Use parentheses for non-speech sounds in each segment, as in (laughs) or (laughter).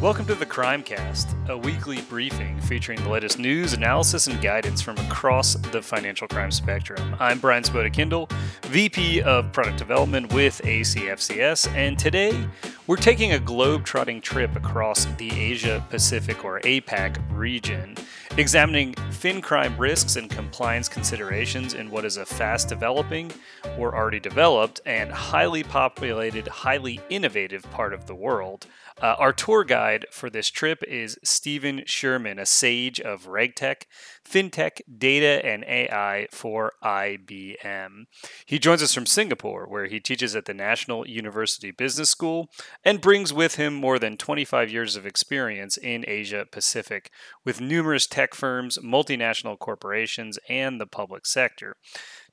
Welcome to the Crimecast, a weekly briefing featuring the latest news, analysis, and guidance from across the financial crime spectrum. I'm Brian Spoda Kindle, VP of Product Development with ACFCS, and today we're taking a globe-trotting trip across the Asia Pacific or APAC region, examining fin crime risks and compliance considerations in what is a fast developing or already developed and highly populated, highly innovative part of the world. Uh, our tour guide for this trip is Steven Scheurmann, a sage of RegTech, FinTech, Data, and AI for IBM. He joins us from Singapore, where he teaches at the National University Business School and brings with him more than 25 years of experience in Asia Pacific with numerous tech firms, multinational corporations, and the public sector.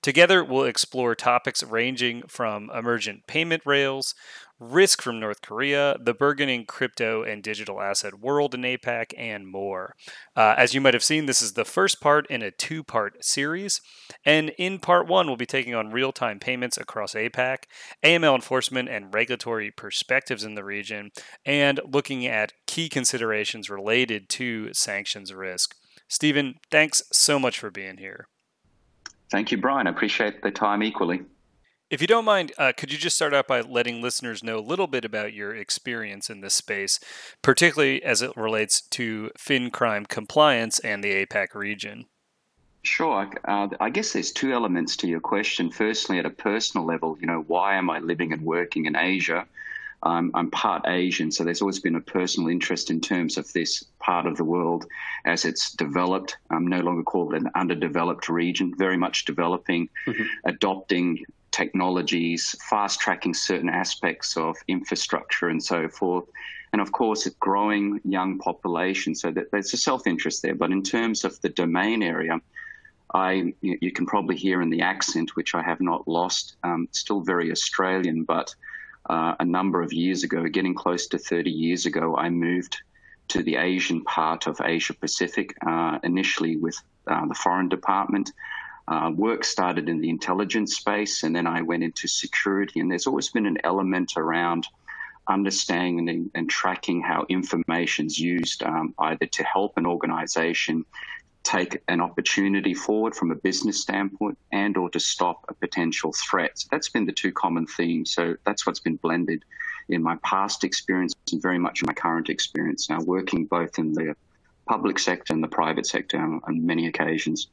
Together, we'll explore topics ranging from emergent payment rails, risk from North Korea, the burgeoning crypto and digital asset world in APAC, and more. Uh, as you might have seen, this is the first part in a two part series. And in part one, we'll be taking on real time payments across APAC, AML enforcement and regulatory perspectives in the region, and looking at key considerations related to sanctions risk. Steven, thanks so much for being here. Thank you, Brian. I appreciate the time equally. If you don't mind, uh, could you just start out by letting listeners know a little bit about your experience in this space, particularly as it relates to fin crime compliance and the APAC region? Sure. Uh, I guess there's two elements to your question. Firstly, at a personal level, you know, why am I living and working in Asia? Um, I'm part Asian, so there's always been a personal interest in terms of this part of the world as it's developed. I'm no longer called an underdeveloped region, very much developing, mm-hmm. adopting technologies, fast tracking certain aspects of infrastructure and so forth. And of course, a growing young population, so that there's a self interest there. But in terms of the domain area, I you can probably hear in the accent, which I have not lost, um, still very Australian, but uh, a number of years ago, getting close to 30 years ago, I moved to the Asian part of Asia Pacific, uh, initially with uh, the Foreign Department. Uh, work started in the intelligence space, and then I went into security. And there's always been an element around understanding and, and tracking how information is used, um, either to help an organization take an opportunity forward from a business standpoint and or to stop a potential threat. So that's been the two common themes. So that's what's been blended in my past experience and very much in my current experience now working both in the public sector and the private sector on, on many occasions.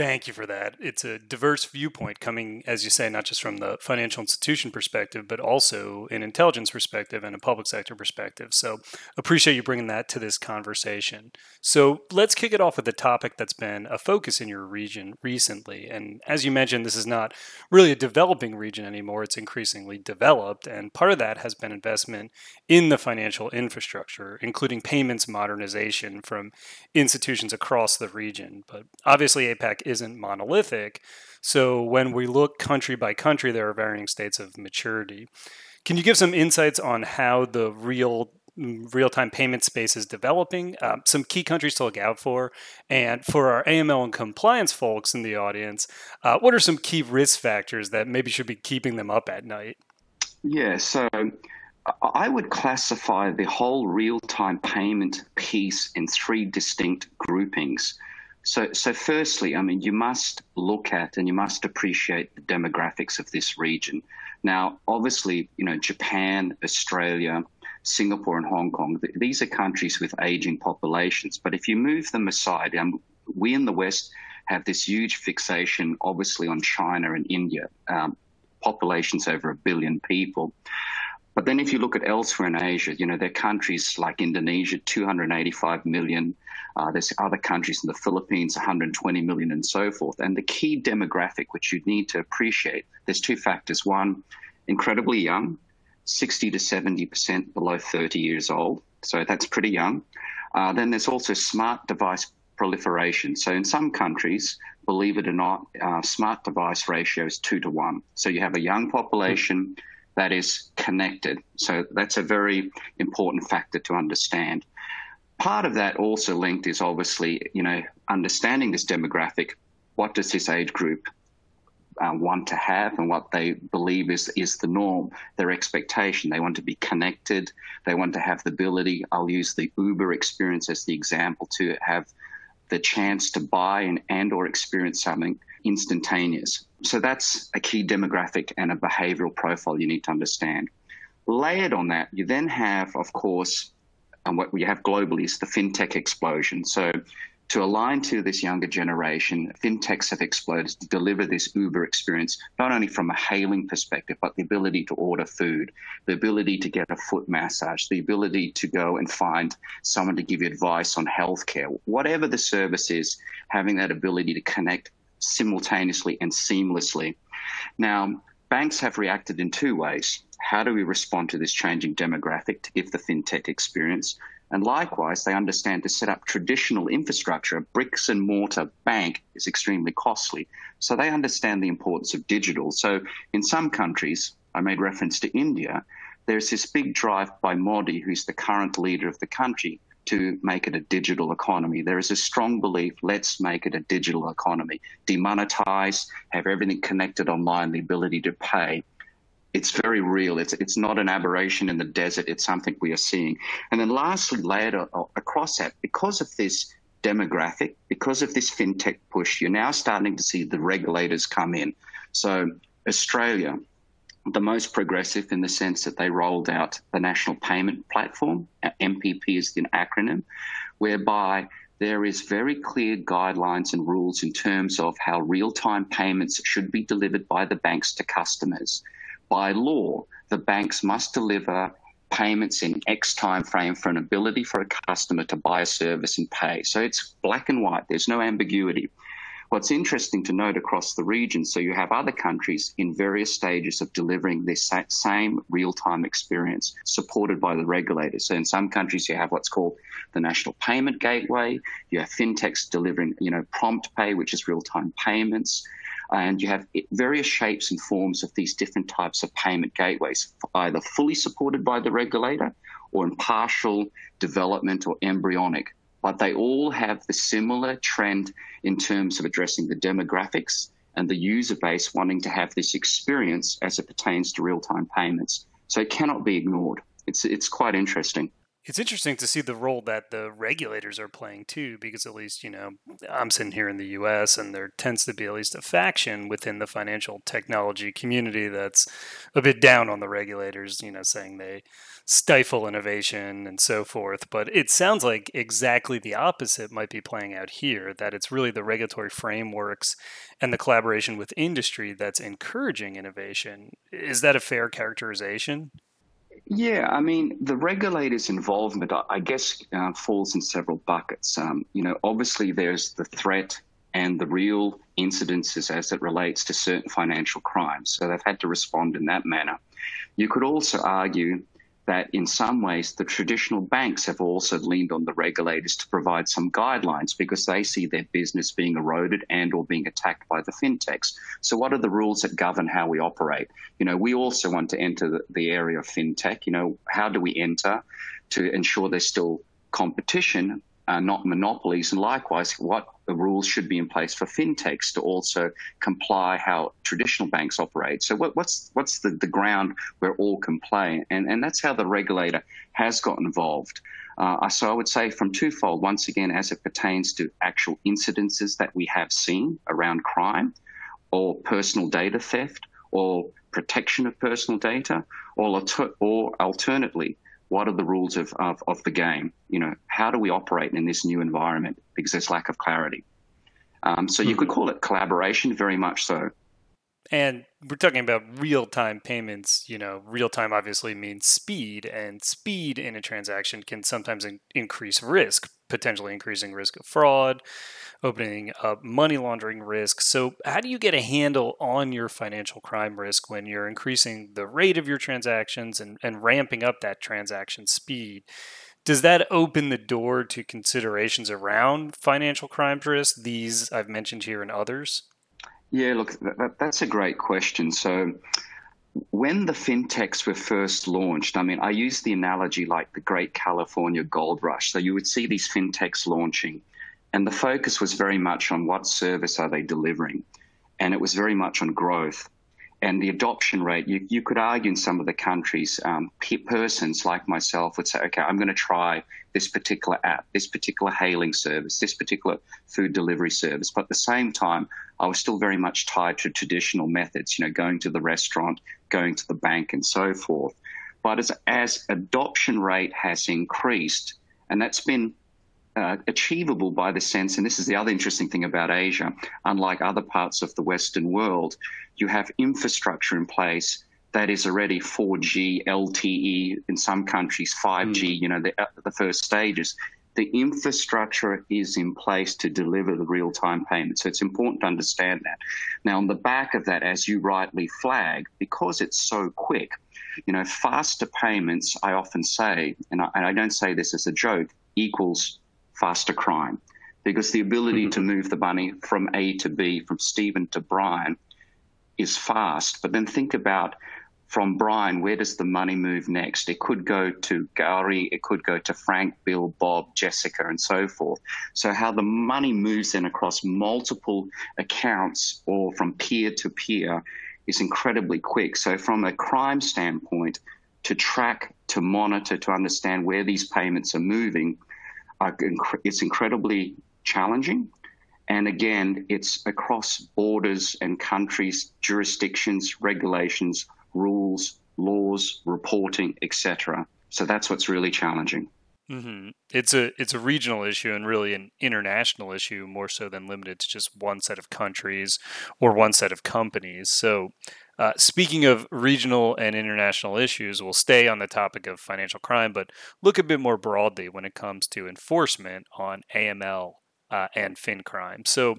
Thank you for that. It's a diverse viewpoint coming, as you say, not just from the financial institution perspective, but also an intelligence perspective and a public sector perspective. So appreciate you bringing that to this conversation. So let's kick it off with a topic that's been a focus in your region recently. And as you mentioned, this is not really a developing region anymore, it's increasingly developed. And part of that has been investment in the financial infrastructure, including payments modernization from institutions across the region. But obviously, APAC isn't monolithic. So when we look country by country, there are varying states of maturity. Can you give some insights on how the real real-time payment space is developing um, some key countries to look out for and for our aml and compliance folks in the audience uh, what are some key risk factors that maybe should be keeping them up at night yeah so I would classify the whole real time payment piece in three distinct groupings. So, so firstly, I mean, you must look at and you must appreciate the demographics of this region. Now, obviously, you know, Japan, Australia, Singapore, and Hong Kong, these are countries with aging populations. But if you move them aside, um, we in the West have this huge fixation, obviously, on China and India, um, populations over a billion people. But then if you look at elsewhere in Asia, you know, there are countries like Indonesia, 285 million. Uh, there's other countries in the Philippines, 120 million, and so forth. And the key demographic, which you need to appreciate, there's two factors. One, incredibly young, 60 to 70% below 30 years old. So that's pretty young. Uh, then there's also smart device proliferation. So in some countries, believe it or not, uh, smart device ratio is two to one. So you have a young population. That is connected. So that's a very important factor to understand. Part of that also linked is obviously, you know, understanding this demographic. What does this age group uh, want to have and what they believe is is the norm, their expectation. They want to be connected. They want to have the ability. I'll use the Uber experience as the example to have the chance to buy and, and or experience something instantaneous. So that's a key demographic and a behavioral profile you need to understand. Layered on that, you then have, of course, and what we have globally is the fintech explosion. So to align to this younger generation, fintechs have exploded to deliver this Uber experience, not only from a hailing perspective, but the ability to order food, the ability to get a foot massage, the ability to go and find someone to give you advice on healthcare. Whatever the service is, having that ability to connect simultaneously and seamlessly. Now, banks have reacted in two ways. How do we respond to this changing demographic to give the fintech experience? And likewise, they understand to set up traditional infrastructure, a bricks and mortar bank is extremely costly. So they understand the importance of digital. So in some countries, I made reference to India, there's this big drive by Modi, who's the current leader of the country, to make it a digital economy. There is a strong belief let's make it a digital economy, demonetize, have everything connected online, the ability to pay it's very real. It's it's not an aberration in the desert. It's something we are seeing. And then lastly, layered uh, across that, because of this demographic, because of this fintech push, you're now starting to see the regulators come in. So Australia, the most progressive in the sense that they rolled out the National Payment Platform, uh, NPP is the acronym, whereby there is very clear guidelines and rules in terms of how real-time payments should be delivered by the banks to customers by law, the banks must deliver payments in X time frame for an ability for a customer to buy a service and pay. So it's black and white. There's no ambiguity. What's interesting to note across the region, so you have other countries in various stages of delivering this same real-time experience supported by the regulators. So in some countries you have what's called the National Payment Gateway. You have fintechs delivering, you know, prompt pay, which is real-time payments and you have various shapes and forms of these different types of payment gateways, either fully supported by the regulator or in partial development or embryonic. But they all have the similar trend in terms of addressing the demographics and the user base wanting to have this experience as it pertains to real time payments. So it cannot be ignored. It's, it's quite interesting. It's interesting to see the role that the regulators are playing too, because at least, you know, I'm sitting here in the US and there tends to be at least a faction within the financial technology community that's a bit down on the regulators, you know, saying they stifle innovation and so forth. But it sounds like exactly the opposite might be playing out here, that it's really the regulatory frameworks and the collaboration with industry that's encouraging innovation. Is that a fair characterization? Yeah, I mean, the regulator's involvement, I guess, uh, falls in several buckets. Um, you know, obviously there's the threat and the real incidences as it relates to certain financial crimes. So they've had to respond in that manner. You could also argue that in some ways the traditional banks have also leaned on the regulators to provide some guidelines because they see their business being eroded and or being attacked by the fintechs. So what are the rules that govern how we operate? You know, we also want to enter the, the area of fintech. You know, how do we enter to ensure there's still competition uh, not monopolies. And likewise, what the rules should be in place for fintechs to also comply how traditional banks operate. So what, what's what's the, the ground where all can play? And, and that's how the regulator has got involved. Uh, so I would say from twofold, once again, as it pertains to actual incidences that we have seen around crime or personal data theft or protection of personal data or, or alternately, what are the rules of, of, of the game? You know, how do we operate in this new environment? Because there's lack of clarity. Um, so you mm-hmm. could call it collaboration, very much so. And we're talking about real time payments. You know, real time obviously means speed, and speed in a transaction can sometimes in- increase risk, potentially increasing risk of fraud, opening up money laundering risk. So, how do you get a handle on your financial crime risk when you're increasing the rate of your transactions and, and ramping up that transaction speed? Does that open the door to considerations around financial crime risk, these I've mentioned here and others? Yeah, look, that, that's a great question. So, when the fintechs were first launched, I mean, I use the analogy like the Great California Gold Rush. So you would see these fintechs launching, and the focus was very much on what service are they delivering. and it was very much on growth. And the adoption rate, you, you could argue in some of the countries, um, persons like myself would say, okay, I'm going to try this particular app, this particular hailing service, this particular food delivery service. But at the same time, I was still very much tied to traditional methods, you know, going to the restaurant, going to the bank, and so forth. But as, as adoption rate has increased, and that's been uh, achievable by the sense, and this is the other interesting thing about Asia, unlike other parts of the Western world, you have infrastructure in place that is already 4G, LTE, in some countries 5G, mm. you know, the, uh, the first stages. The infrastructure is in place to deliver the real time payment. So it's important to understand that. Now, on the back of that, as you rightly flag, because it's so quick, you know, faster payments, I often say, and I, and I don't say this as a joke, equals faster crime. Because the ability mm-hmm. to move the money from A to B, from Steven to Brian, is fast. But then think about from Brian, where does the money move next? It could go to Gary, it could go to Frank, Bill, Bob, Jessica, and so forth. So, how the money moves then across multiple accounts or from peer to peer is incredibly quick. So, from a crime standpoint, to track, to monitor, to understand where these payments are moving, it's incredibly challenging. And again, it's across borders and countries, jurisdictions, regulations, rules, laws, reporting, etc. So that's what's really challenging. Mm-hmm. It's a it's a regional issue and really an international issue more so than limited to just one set of countries or one set of companies. So, uh, speaking of regional and international issues, we'll stay on the topic of financial crime, but look a bit more broadly when it comes to enforcement on AML uh, and fin crime. So,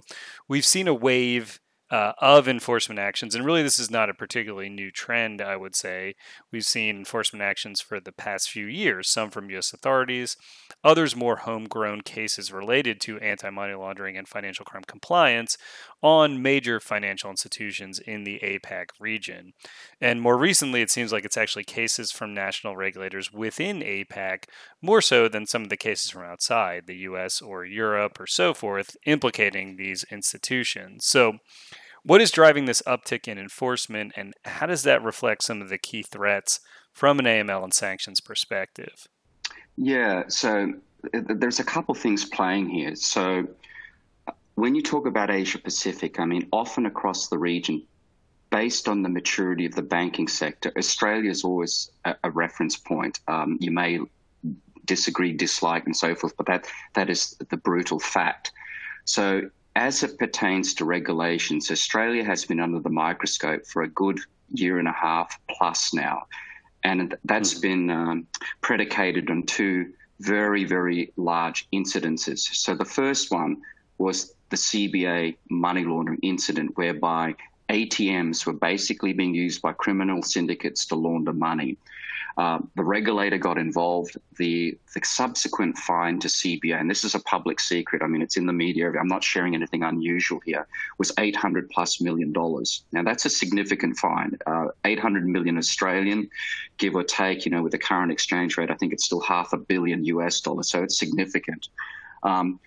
we've seen a wave uh, of enforcement actions. And really, this is not a particularly new trend, I would say. We've seen enforcement actions for the past few years, some from U.S. authorities, others more homegrown cases related to anti money laundering and financial crime compliance on major financial institutions in the APAC region. And more recently, it seems like it's actually cases from national regulators within APAC, more so than some of the cases from outside the US or Europe or so forth, implicating these institutions. So, what is driving this uptick in enforcement, and how does that reflect some of the key threats from an AML and sanctions perspective? Yeah, so there's a couple things playing here. So when you talk about Asia Pacific, I mean, often across the region, based on the maturity of the banking sector, Australia is always a, a reference point. Um, you may disagree, dislike, and so forth, but that that is the brutal fact. So as it pertains to regulations, Australia has been under the microscope for a good year and a half plus now. And that's mm-hmm. been um, predicated on two very, very large incidences. So the first one was the CBA money laundering incident, whereby ATMs were basically being used by criminal syndicates to launder money. Uh, the regulator got involved. The, the subsequent fine to CBA, and this is a public secret. I mean, it's in the media. I'm not sharing anything unusual here. Was 800 plus million dollars. Now that's a significant fine. Uh, 800 million Australian, give or take. You know, with the current exchange rate, I think it's still half a billion US dollars. So it's significant. Um,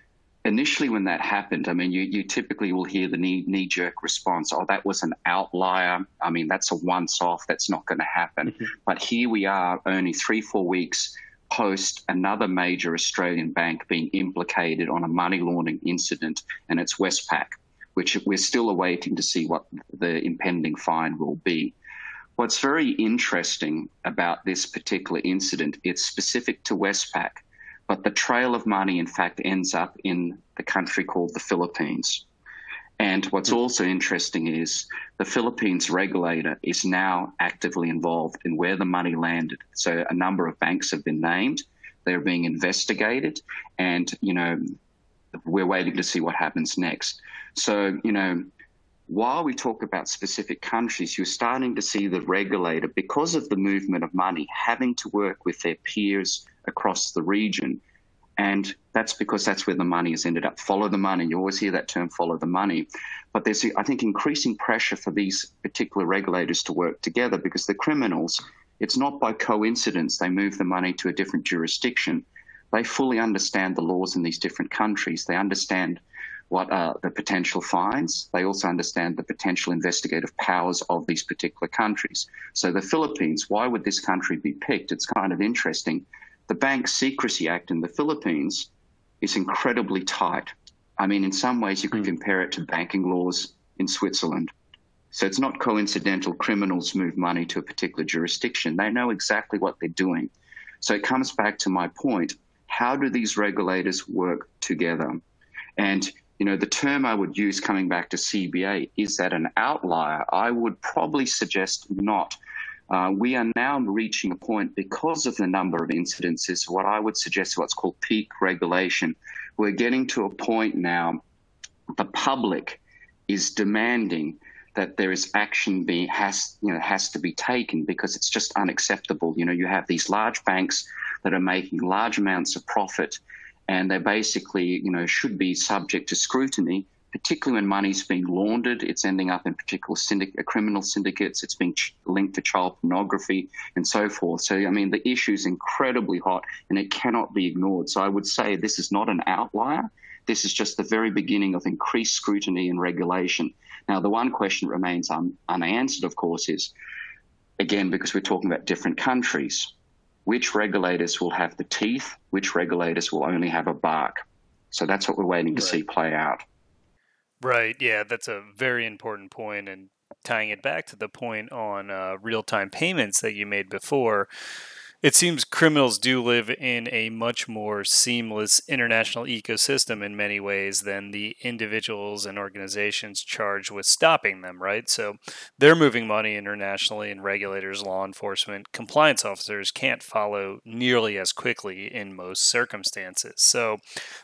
initially when that happened, I mean, you, you typically will hear the knee, knee jerk response, oh, that was an outlier. I mean, that's a once off. That's not going to happen. Mm-hmm. But here we are only three, four weeks post another major Australian bank being implicated on a money laundering incident, and it's Westpac, which we're still awaiting to see what the impending fine will be. What's very interesting about this particular incident, it's specific to Westpac but the trail of money, in fact, ends up in the country called the Philippines. And what's hmm. also interesting is the Philippines regulator is now actively involved in where the money landed. So a number of banks have been named. They're being investigated. And, you know, we're waiting to see what happens next. So, you know, while we talk about specific countries, you're starting to see the regulator, because of the movement of money, having to work with their peers across the region. And that's because that's where the money has ended up. Follow the money. You always hear that term, follow the money. But there's, I think, increasing pressure for these particular regulators to work together because the criminals, it's not by coincidence they move the money to a different jurisdiction. They fully understand the laws in these different countries. They understand what are the potential fines. They also understand the potential investigative powers of these particular countries. So the Philippines, why would this country be picked? It's kind of interesting. The Bank Secrecy Act in the Philippines is incredibly tight. I mean, in some ways, you could mm. compare it to banking laws in Switzerland. So it's not coincidental criminals move money to a particular jurisdiction. They know exactly what they're doing. So it comes back to my point. How do these regulators work together? And you know, the term I would use coming back to CBA is that an outlier? I would probably suggest not. Uh, we are now reaching a point because of the number of incidences, what I would suggest is what's called peak regulation. We're getting to a point now, the public is demanding that there is action being has you know has to be taken because it's just unacceptable. You know, you have these large banks that are making large amounts of profit and they basically, you know, should be subject to scrutiny, particularly when money's being laundered. It's ending up in particular syndic- uh, criminal syndicates. It's being ch- linked to child pornography and so forth. So, I mean, the issue is incredibly hot and it cannot be ignored. So, I would say this is not an outlier. This is just the very beginning of increased scrutiny and regulation. Now, the one question that remains un- unanswered, of course, is again, because we're talking about different countries which regulators will have the teeth, which regulators will only have a bark. So that's what we're waiting to right. see play out. Right. Yeah, that's a very important point. And tying it back to the point on uh, real time payments that you made before, it seems criminals do live in a much more seamless international ecosystem in many ways than the individuals and organizations charged with stopping them, right? So they're moving money internationally, and regulators, law enforcement, compliance officers can't follow nearly as quickly in most circumstances. So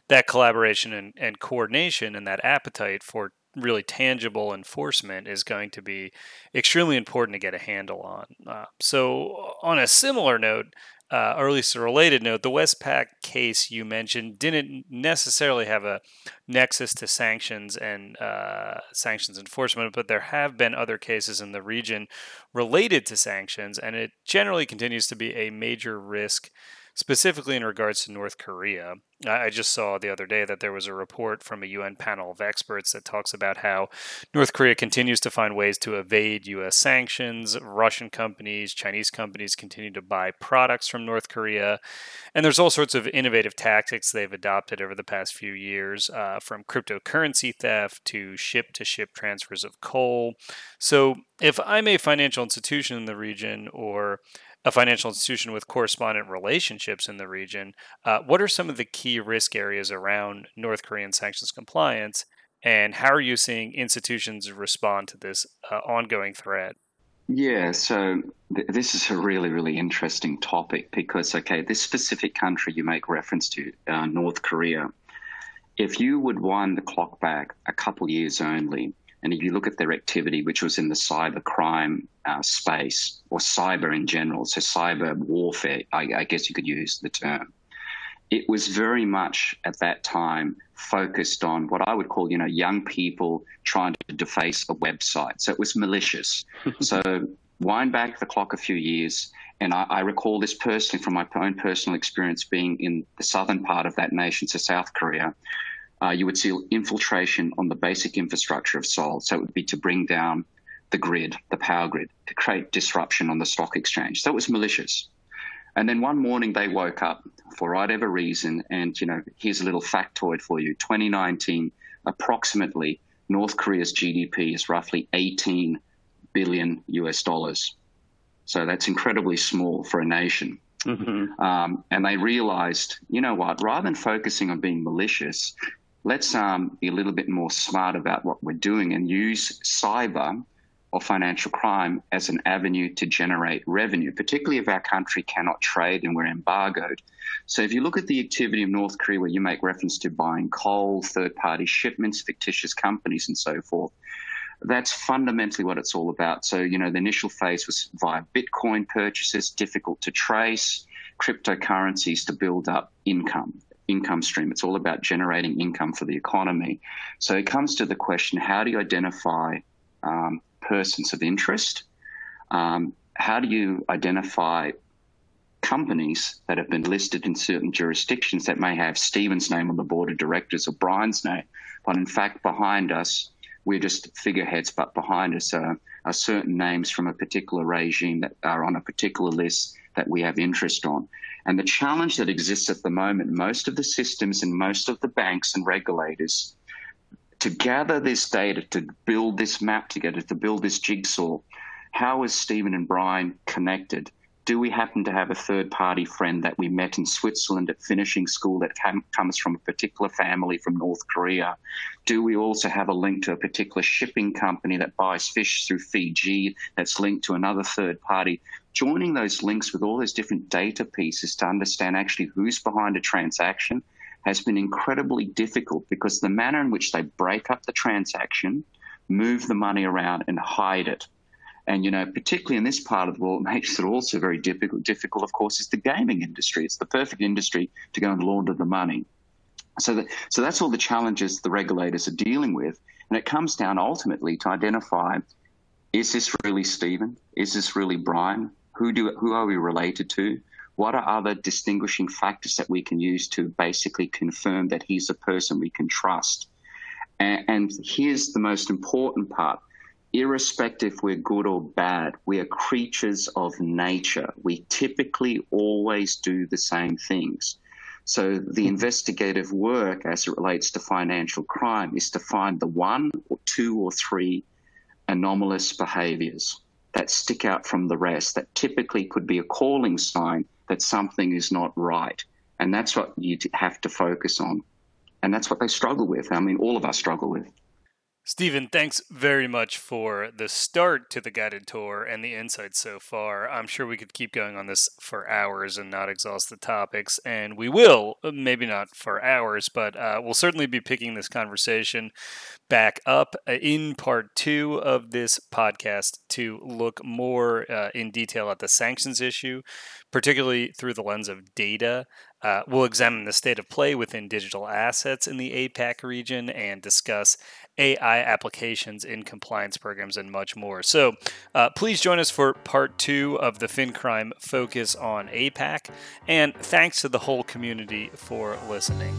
that collaboration and, and coordination and that appetite for really tangible enforcement is going to be extremely important to get a handle on. Uh, so, on a similar note, uh, or at least a related note, the Westpac case you mentioned didn't necessarily have a nexus to sanctions and uh, sanctions enforcement, but there have been other cases in the region related to sanctions, and it generally continues to be a major risk specifically in regards to North Korea. I just saw the other day that there was a report from a UN panel of experts that talks about how North Korea continues to find ways to evade US sanctions. Russian companies, Chinese companies continue to buy products from North Korea. And there's all sorts of innovative tactics they've adopted over the past few years, uh, from cryptocurrency theft to ship to ship transfers of coal. So if I'm a financial institution in the region or a financial institution with correspondent relationships in the region, uh, what are some of the key risk areas around North Korean sanctions compliance, and how are you seeing institutions respond to this uh, ongoing threat? Yeah, so th- this is a really, really interesting topic because, okay, this specific country you make reference to, uh, North Korea, if you would wind the clock back a couple years only, and if you look at their activity, which was in the cyber crime uh, space or cyber in general, so cyber warfare, I, I guess you could use the term, it was very much at that time focused on what I would call, you know, young people trying to deface a website. So it was malicious. (laughs) so wind back the clock a few years, and I, I, recall this personally from my own personal experience being in the southern part of that nation, so South Korea, uh, you would see infiltration on the basic infrastructure of Seoul. So it would be to bring down the grid, the power grid, to create disruption on the stock exchange. So it was malicious. And then one morning they woke up for whatever reason, and you know, here's a little factoid for you: 2019, approximately North Korea's GDP is roughly 18 billion US dollars. So that's incredibly small for a nation. Mm-hmm. Um, and they realized, you know what, rather than focusing on being malicious, let's um, be a little bit more smart about what we're doing and use cyber or financial crime as an avenue to generate revenue, particularly if our country cannot trade and we're embargoed. So if you look at the activity of North Korea, where you make reference to buying coal, third party shipments, fictitious companies, and so forth, that's fundamentally what it's all about. So, you know, the initial phase was via Bitcoin purchases, difficult to trace, cryptocurrencies to build up income income stream. It's all about generating income for the economy. So it comes to the question how do you identify um, persons of interest? Um, how do you identify companies that have been listed in certain jurisdictions that may have Steven's name on the board of directors or Brian's name, but in fact, behind us, we're just figureheads, but behind us are, are certain names from a particular regime that are on a particular list that we have interest on. And the challenge that exists at the moment, most of the systems and most of the banks and regulators, to gather this data, to build this map together, to build this jigsaw, how is Steven and Brian connected? Do we happen to have a third party friend that we met in Switzerland at finishing school that comes from a particular family from North Korea? Do we also have a link to a particular shipping company that buys fish through Fiji that's linked to another third party? Joining those links with all those different data pieces to understand actually who's behind a transaction has been incredibly difficult because the manner in which they break up the transaction, move the money around, and hide it and, you know, particularly in this part of the world, makes it also very difficult, difficult, of course, is the gaming industry. It's the perfect industry to go and launder the money. So, that, so that's all the challenges the regulators are dealing with. And it comes down ultimately to identify is this really Steven? Is this really Brian? Who, do, who are we related to? What are other distinguishing factors that we can use to basically confirm that he's a person we can trust? And, and here's the most important part irrespective we're good or bad, we are creatures of nature. We typically always do the same things. So the mm-hmm. investigative work as it relates to financial crime is to find the one or two or three anomalous behaviors that stick out from the rest that typically could be a calling sign that something is not right. And that's what you have to focus on. And that's what they struggle with. I mean, all of us struggle with. Steven, thanks very much for the start to the guided tour and the insights so far. I'm sure we could keep going on this for hours and not exhaust the topics, and we will, uh, maybe not for hours, but uh, we'll certainly be picking this conversation back up uh, in part two of this podcast to look more uh, in detail at the sanctions issue, particularly through the lens of data uh, we'll examine the state of play within digital assets in the APAC region and discuss AI applications in compliance programs and much more. So uh, please join us for part two of the FinCrime focus on APAC. And thanks to the whole community for listening.